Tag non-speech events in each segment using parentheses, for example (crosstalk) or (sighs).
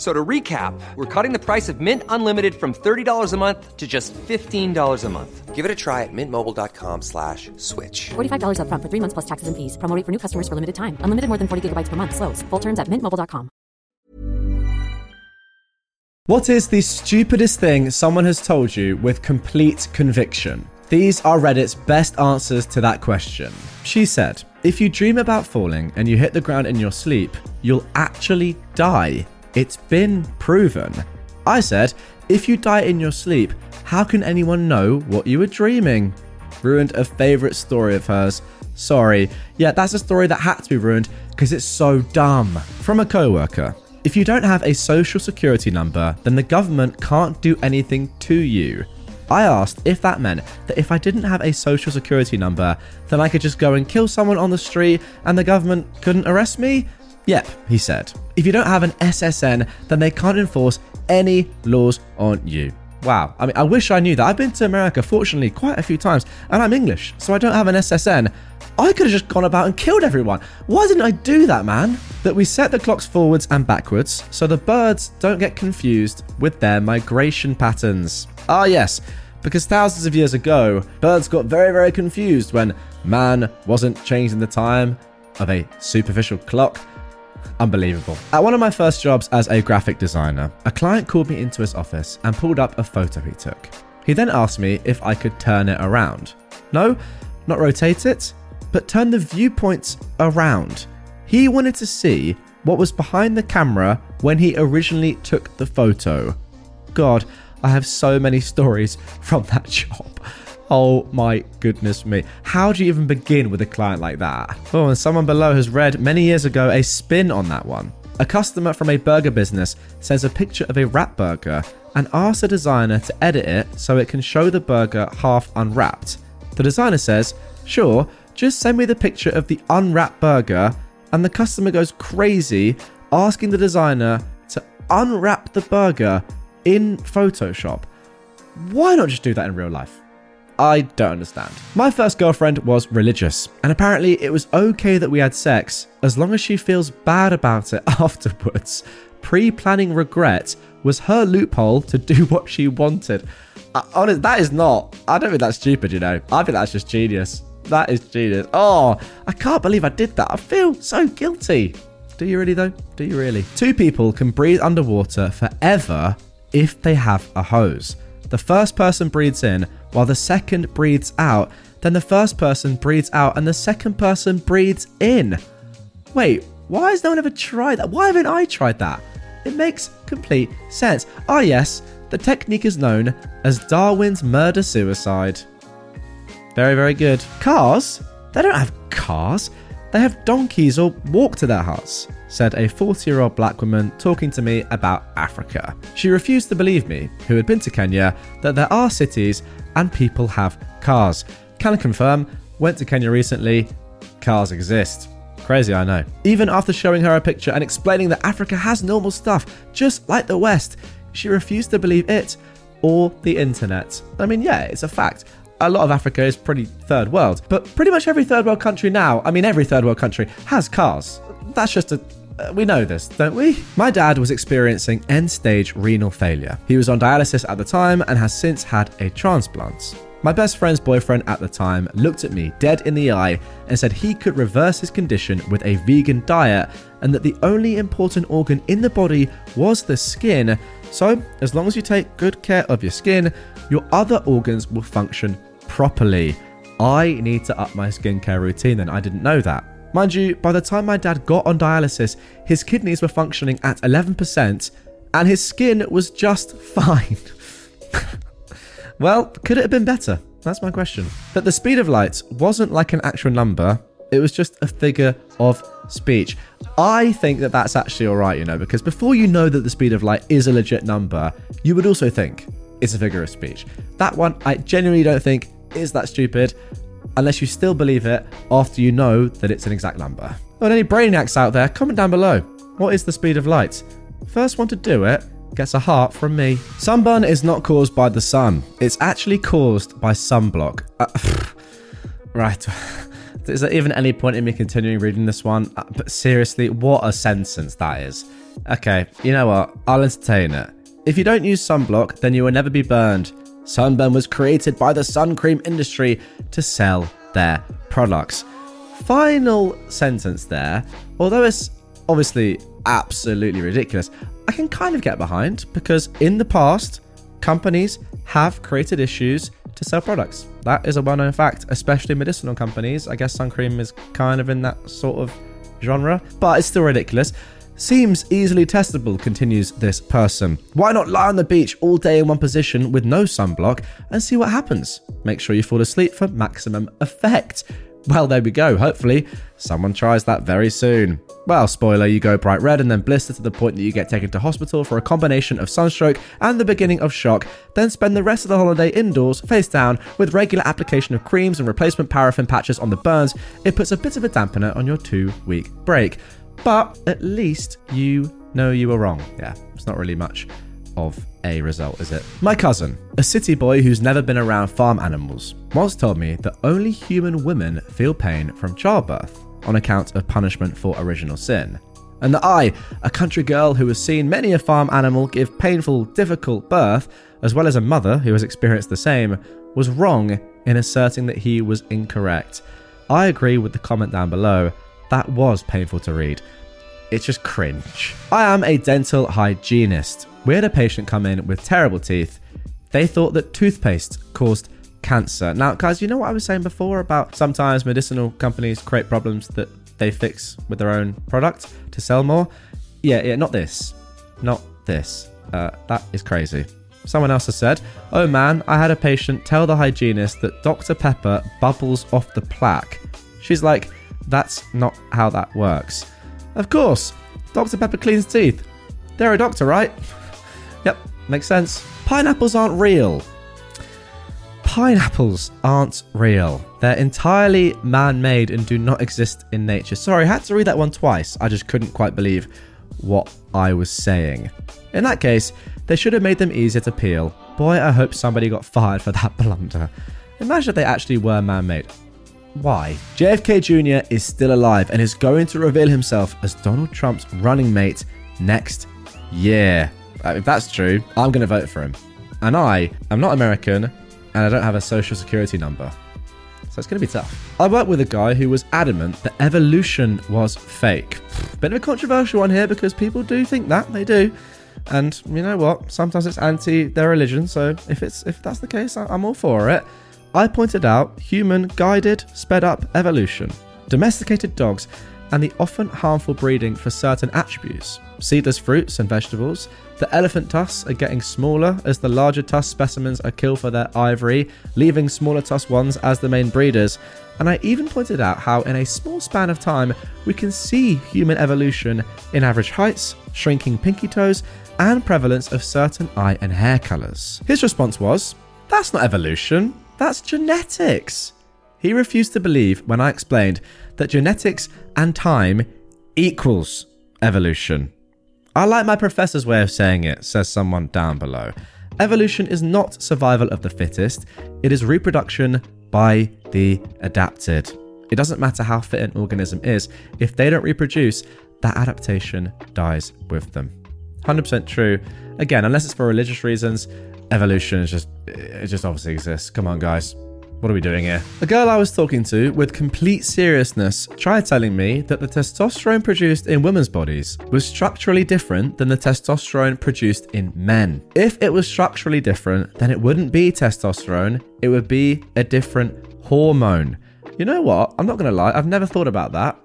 F- So to recap, we're cutting the price of Mint Unlimited from $30 a month to just $15 a month. Give it a try at mintmobile.com slash switch. $45 upfront for three months plus taxes and fees. Promo rate for new customers for limited time. Unlimited more than 40 gigabytes per month. Slows. Full terms at mintmobile.com. What is the stupidest thing someone has told you with complete conviction? These are Reddit's best answers to that question. She said, If you dream about falling and you hit the ground in your sleep, you'll actually die. It's been proven. I said, If you die in your sleep, how can anyone know what you were dreaming? Ruined a favorite story of hers. Sorry. Yeah, that's a story that had to be ruined because it's so dumb. From a coworker. If you don't have a social security number, then the government can't do anything to you. I asked if that meant that if I didn't have a social security number, then I could just go and kill someone on the street and the government couldn't arrest me? Yep, he said. If you don't have an SSN, then they can't enforce any laws on you. Wow, I mean, I wish I knew that. I've been to America, fortunately, quite a few times, and I'm English, so I don't have an SSN. I could have just gone about and killed everyone. Why didn't I do that, man? That we set the clocks forwards and backwards so the birds don't get confused with their migration patterns. Ah, yes, because thousands of years ago, birds got very, very confused when man wasn't changing the time of a superficial clock. Unbelievable. At one of my first jobs as a graphic designer, a client called me into his office and pulled up a photo he took. He then asked me if I could turn it around. No, not rotate it, but turn the viewpoints around. He wanted to see what was behind the camera when he originally took the photo. God, I have so many stories from that (laughs) job. Oh my goodness me. How do you even begin with a client like that? Oh, and someone below has read many years ago a spin on that one. A customer from a burger business sends a picture of a wrap burger and asks the designer to edit it so it can show the burger half unwrapped. The designer says, Sure, just send me the picture of the unwrapped burger, and the customer goes crazy asking the designer to unwrap the burger in Photoshop. Why not just do that in real life? I don't understand. My first girlfriend was religious, and apparently it was okay that we had sex as long as she feels bad about it (laughs) afterwards. Pre planning regret was her loophole to do (laughs) what she wanted. Uh, honest, that is not. I don't think that's stupid, you know. I think that's just genius. That is genius. Oh, I can't believe I did that. I feel so guilty. Do you really, though? Do you really? Two people can breathe underwater forever if they have a hose. The first person breathes in while the second breathes out. Then the first person breathes out and the second person breathes in. Wait, why has no one ever tried that? Why haven't I tried that? It makes complete sense. Ah, yes, the technique is known as Darwin's murder suicide. Very, very good. Cars? They don't have cars. They have donkeys or walk to their huts, said a 40 year old black woman talking to me about Africa. She refused to believe me, who had been to Kenya, that there are cities and people have cars. Can confirm, went to Kenya recently, cars exist. Crazy, I know. Even after showing her a picture and explaining that Africa has normal stuff, just like the West, she refused to believe it or the internet. I mean, yeah, it's a fact. A lot of Africa is pretty third world, but pretty much every third world country now, I mean, every third world country has cars. That's just a. uh, we know this, don't we? My dad was experiencing end stage renal failure. He was on dialysis at the time and has since had a transplant. My best friend's boyfriend at the time looked at me dead in the eye and said he could reverse his condition with a vegan diet and that the only important organ in the body was the skin. So, as long as you take good care of your skin, your other organs will function properly. I need to up my skincare routine, and I didn't know that. Mind you, by the time my dad got on dialysis, his kidneys were functioning at 11% and his skin was just (laughs) fine. (laughs) Well, could it have been better? That's my question. That the speed of light wasn't like an actual number, it was just a figure of speech. I think that that's actually all right, you know, because before you know that the speed of light is a legit number, you would also think it's a figure of speech. That one, I genuinely don't think is that stupid unless you still believe it after you know that it's an exact number. Well, any brainiacs out there, comment down below. What is the speed of light? First one to do it gets a heart from me. Sunburn is not caused by the sun. It's actually caused by sunblock. Uh, (sighs) right. (sighs) Is there even any point in me continuing reading this one? Uh, but seriously, what a sentence that is. Okay, you know what? I'll entertain it. If you don't use sunblock, then you will never be burned. Sunburn was created by the sun cream industry to sell their products. Final sentence there, although it's obviously absolutely ridiculous, I can kind of get behind because in the past, companies have created issues to sell products. That is a well known fact, especially medicinal companies. I guess sun cream is kind of in that sort of genre, but it's still ridiculous. Seems easily testable, continues this person. Why not lie on the beach all day in one position with no sunblock and see what happens? Make sure you fall asleep for maximum effect. Well, there we go. Hopefully, someone tries that very soon. Well, spoiler, you go bright red and then blister to the point that you get taken to hospital for a combination of sunstroke and the beginning of shock, then spend the rest of the holiday indoors, face down, with regular application of creams and replacement paraffin patches on the burns. It puts a bit of a dampener on your two week break. But at least you know you were wrong. Yeah, it's not really much of a result, is it? My cousin, a city boy who's never been around farm animals, once told me that only human women feel pain from childbirth on account of punishment for original sin. And that I, a country girl who has seen many a farm animal give painful, difficult birth, as well as a mother who has experienced the same, was wrong in asserting that he was incorrect. I agree with the comment down below. That was painful to read. It's just cringe. I am a dental hygienist. We had a patient come in with terrible teeth. They thought that toothpaste caused cancer. Now, guys, you know what I was saying before about sometimes medicinal companies create problems that they fix with their own product to sell more? Yeah, yeah, not this. Not this. Uh, that is crazy. Someone else has said, Oh man, I had a patient tell the hygienist that Dr. Pepper bubbles off the plaque. She's like, That's not how that works. Of course, Dr. Pepper cleans teeth. They're a doctor, right? (laughs) yep, makes sense. Pineapples aren't real. Pineapples aren't real. They're entirely man made and do not exist in nature. Sorry, I had to read that one twice. I just couldn't quite believe what I was saying. In that case, they should have made them easier to peel. Boy, I hope somebody got fired for that (laughs) blunder. Imagine if they actually were man made. Why? JFK Jr. is still alive and is going to reveal himself as Donald Trump's running mate next year. Uh, If that's true, I'm going to vote for him. And I am not American and I don't have a social security number. So it's going to be tough. I worked with a guy who was adamant that evolution was fake. Bit of a controversial one here because people do think that, they do. And you know what? Sometimes it's anti their religion, so if it's if that's the case, I'm all for it. I pointed out human guided, sped up evolution, domesticated dogs, and the often harmful breeding for certain attributes. Seedless fruits and vegetables. The elephant tusks are getting smaller as the larger tusk specimens are killed for their ivory, leaving smaller tusk ones as the main breeders. And I even pointed out how, in a small span of time, we can see human evolution in average heights, shrinking pinky toes, and prevalence of certain eye and hair colours. His response was, That's not evolution, that's genetics. He refused to believe when I explained that genetics and time equals evolution. I like my professor's way of saying it, says someone down below. Evolution is not survival of the fittest, it is reproduction by the adapted. It doesn't matter how fit an organism is, if they don't reproduce, that adaptation dies with them. 100% true. Again, unless it's for religious reasons, evolution is just, it just obviously exists. Come on, guys. What are we doing here? A girl I was talking to, with complete seriousness, tried telling me that the testosterone produced in women's bodies was structurally different than the testosterone produced in men. If it was structurally different, then it wouldn't be testosterone, it would be a different hormone. You know what? I'm not to lie, I've never thought about that.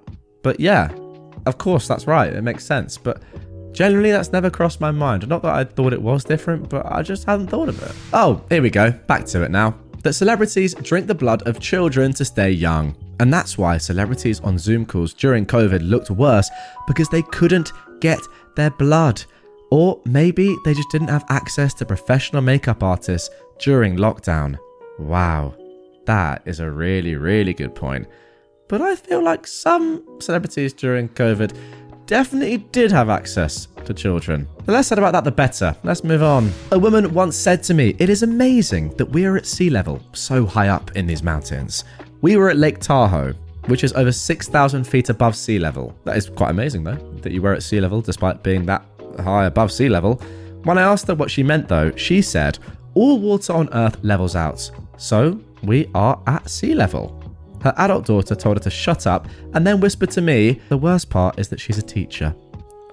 But yeah, of course, that's right, it makes sense. But Generally, that's never crossed my mind. Not that I thought it was different, but I just hadn't thought of it. Oh, here we go. Back to it now. that celebrities drink the blood of children to stay young. And that's why celebrities on Zoom calls during COVID looked worse because they couldn't get their blood. Or maybe they just didn't have access to professional makeup artists during lockdown. Wow, that is a really, really good point. But I feel like some celebrities during COVID definitely did have access to children. The less said about that, the better. Let's move on. A woman once said to me, It is amazing that we are at sea level, so high up in these mountains. We were at Lake Tahoe, which is over 6,000 feet above sea level. That is quite amazing, though, that you were at sea level despite being that high above sea level. When I asked her what she meant, though, she said, All water on Earth levels out. So we are at sea level. Her adult daughter told her to shut up and then whispered to me, The worst part is that she's a teacher.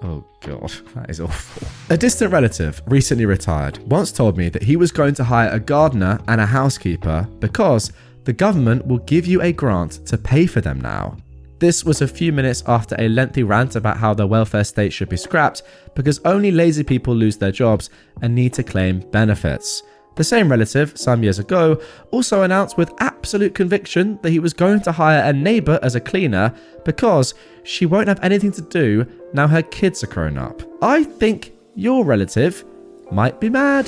Oh god, (laughs) that is awful. A distant relative, recently retired, once told me that he was going to hire a gardener and a housekeeper because the government will give you a grant to pay for them now. This was a few minutes after a lengthy rant about how the welfare state should be scrapped because only lazy people lose their jobs and need to claim benefits. The same relative, some years ago, also announced with absolute conviction that he was going to hire a neighbour as a cleaner because she won't have anything to do now her kids are grown up. I think your relative might be mad.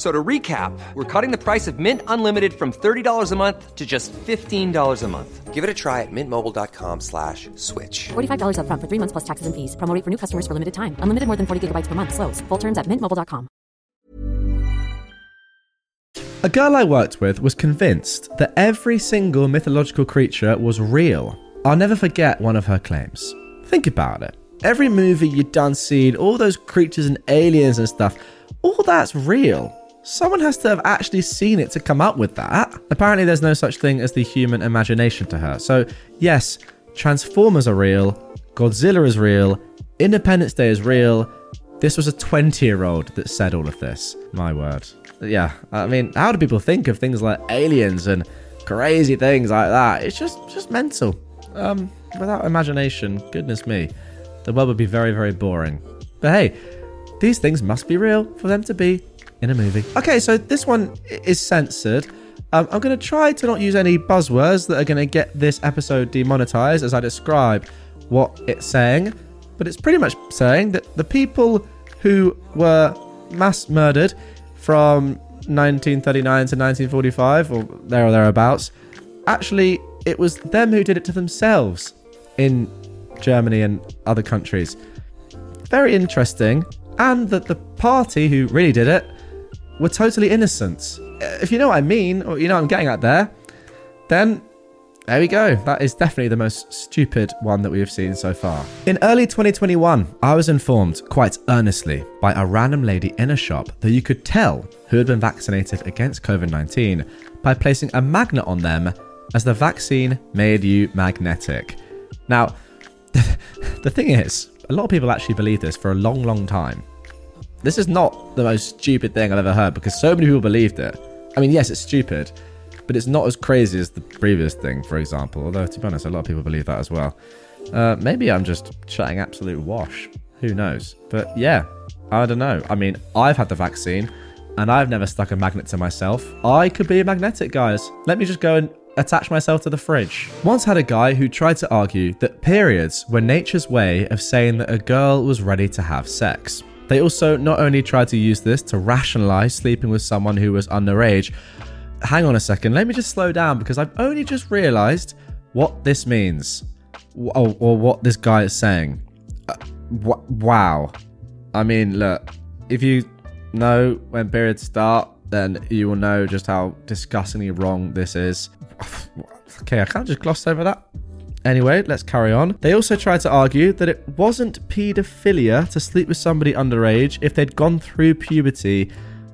F- So to recap, we're cutting the price of Mint Unlimited from $30 a month to just $15 a month. Give it a try at mintmobile.com slash switch. $45 upfront for three months plus taxes and fees. Promo for new customers for limited time. Unlimited more than 40 gigabytes per month. Slows. Full terms at mintmobile.com. A girl I worked with was convinced that every single mythological creature was real. I'll never forget one of her claims. Think about it. Every movie you've done seen, all those creatures and aliens and stuff, all that's real. Someone has to have actually seen it to come up with that. Apparently, there's no such thing as the human imagination to her. So, yes, Transformers are real, Godzilla is real, Independence Day is real. This was a 20 year old that said all of this. My word. Yeah, I mean, how do people think of things like aliens and crazy things like that? It's just just mental. Um, without imagination, goodness me, the world would be very, very boring. But hey, these things must be real for them to be in a movie. Okay, so this one is censored. Um, I'm going to try to not use any buzzwords that are going to get this episode demonetized as I describe what it's saying. But it's pretty much saying that the people who were mass murdered from 1939 to 1945, or there or thereabouts, actually, it was them who did it to themselves in Germany and other countries. Very interesting. And that the party who really did it were totally innocent. Uh, If you know what I mean, or you know I'm getting at there, then there we go. That is definitely the most stupid one that we have seen so far. In early 2021, I was informed quite earnestly by a random lady in a shop that you could tell who had been vaccinated against COVID 19 by placing a magnet on them as the vaccine made you magnetic. Now, (laughs) the thing is, a lot of people actually believe this for a long, long time. This is not the most stupid thing I've ever heard because so many people believed it. I mean, yes, it's stupid, but it's not as crazy as the previous thing, for example. Although, to be honest, a lot of people believe that as well. Uh, maybe I'm just chatting absolute wash. Who knows? But yeah, I don't know. I mean, I've had the vaccine and I've never stuck a magnet to myself. I could be a magnetic, guys. Let me just go and attach myself to the fridge. Once had a guy who tried to argue that periods were nature's way of saying that a girl was ready to have sex. They also not only tried to use this to rationalize sleeping with someone who was underage. Hang on a second, let me just slow down because I've only just realized what this means. Or, or what this guy is saying. Uh, w- wow. I mean, look, if you know when periods start, then you will know just how disgustingly wrong this is. (sighs) okay, I can't just gloss over that. Anyway, let's carry on. They also tried to argue that it wasn't paedophilia to sleep with somebody underage if they'd gone through puberty,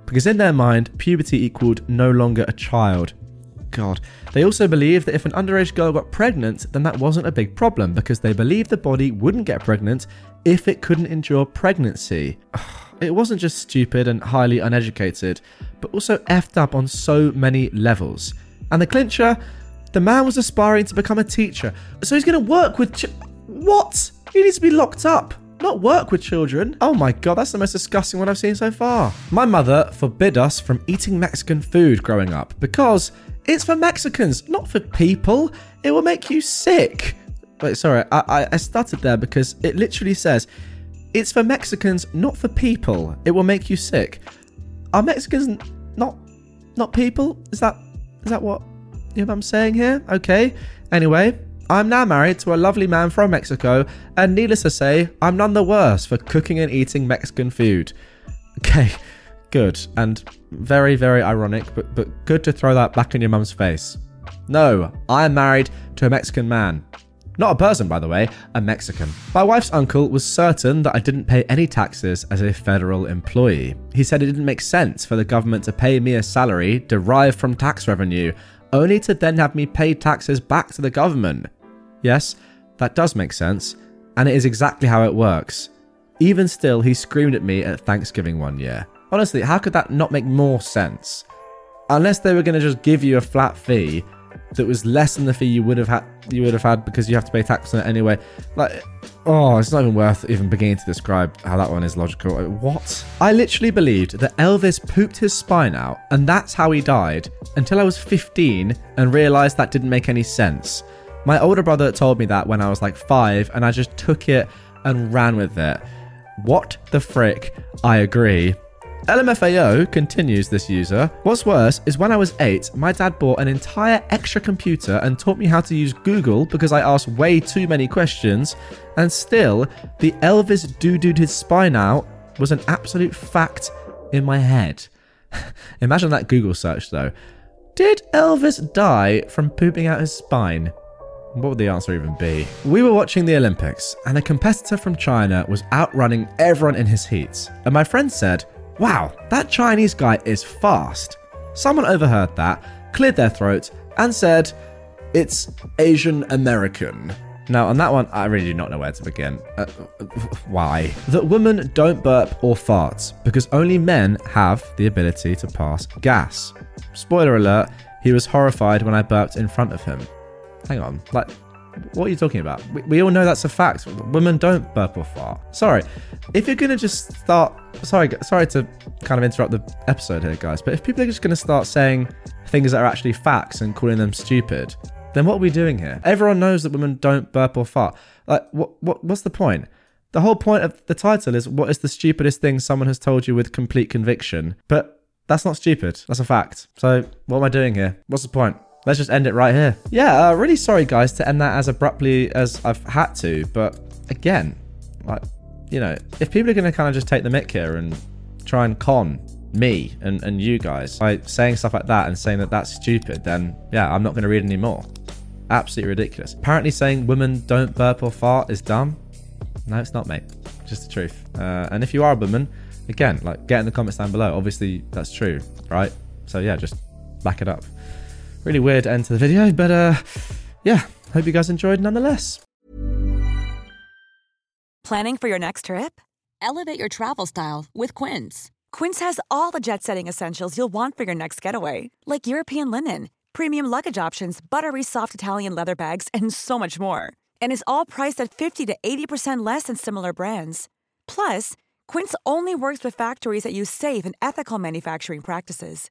because in their mind, puberty equaled no longer a child. God. They also believed that if an underage girl got pregnant, then that wasn't a big problem because they believed the body wouldn't get pregnant if it couldn't endure pregnancy. (sighs) It wasn't just stupid and highly uneducated, but also effed up on so many levels. And the clincher, the man was aspiring to become a teacher, so he's going to work with. What? He needs to be locked up. Not work with children. Oh my god, that's the most disgusting one I've seen so far. My mother forbid us from eating Mexican food growing up because it's for Mexicans, not for people. It will make you sick. Wait, sorry, I, I, I started there because it literally says it's for Mexicans, not for people. It will make you sick. Are Mexicans not not people? Is that is that what you know what I'm saying here? Okay. Anyway, I'm now married to a lovely man from Mexico, and needless to say, I'm none the worse for cooking and eating Mexican food. Okay, (laughs) good. And very, very ironic, but, but good to throw that back in your mum's face. No, I am married to a Mexican man. Not a person, by the way, a Mexican. My wife's uncle was certain that I didn't pay any taxes as a federal employee. He said it didn't make sense for the government to pay me a salary derived from tax revenue, only to then have me pay taxes back to the government. Yes, that does make sense, and it is exactly how it works. Even still, he screamed at me at Thanksgiving one year. Honestly, how could that not make more sense? Unless they were going to just give you a flat fee that was less than the fee you would have had you would have had because you have to pay tax on it anyway. Like oh, it's not even worth even beginning to describe how that one is logical. What? I literally believed that Elvis pooped his spine out and that's how he died until I was 15 and realized that didn't make any sense. My older brother told me that when I was like 5 and I just took it and ran with it. What the frick? I agree. LMFAO continues this user. What's worse is when I was eight, my dad bought an entire extra computer and taught me how to use Google because I asked way too many questions, and still, the Elvis doo dooed his spine out was an absolute fact in my head. (laughs) Imagine that Google search though. Did Elvis die from pooping out his spine? What would the answer even be? We were watching the Olympics, and a competitor from China was outrunning everyone in his heats. And my friend said, Wow, that Chinese guy is fast. Someone overheard that, cleared their throat, and said, It's Asian American. Now, on that one, I really do not know where to begin. Uh, (laughs) why? That women don't burp or fart because only men have the ability to pass gas. Spoiler alert, he was horrified when I burped in front of him. Hang on, like, what are you talking about? We, we all know that's a fact. Women don't burp or fart. Sorry, if you're gonna just start, sorry, sorry to kind of interrupt the episode here, guys, but if people are just gonna start saying things that are actually facts and calling them stupid, then what are we doing here? Everyone knows that women don't burp or fart. Like, what, what, what's the point? The whole point of the title is what is the stupidest thing someone has told you with complete conviction? But that's not stupid. That's a fact. So what am I doing here? What's the point? Let's just end it right here. Yeah, uh, really sorry, guys, to end that as abruptly as I've had to. But again, like, you know, if people are going to kind of just take the mic here and try and con me and, and you guys by saying stuff like that and saying that that's stupid, then yeah, I'm not going to read anymore. Absolutely ridiculous. Apparently, saying women don't burp or fart is dumb. No, it's not, mate. Just the truth. Uh, and if you are a woman, again, like, get in the comments down below. Obviously, that's true, right? So yeah, just back it up. Really weird end to the video, but uh, yeah, hope you guys enjoyed nonetheless. Planning for your next trip? Elevate your travel style with Quince. Quince has all the jet setting essentials you'll want for your next getaway, like European linen, premium luggage options, buttery soft Italian leather bags, and so much more. And is all priced at 50 to 80% less than similar brands. Plus, Quince only works with factories that use safe and ethical manufacturing practices.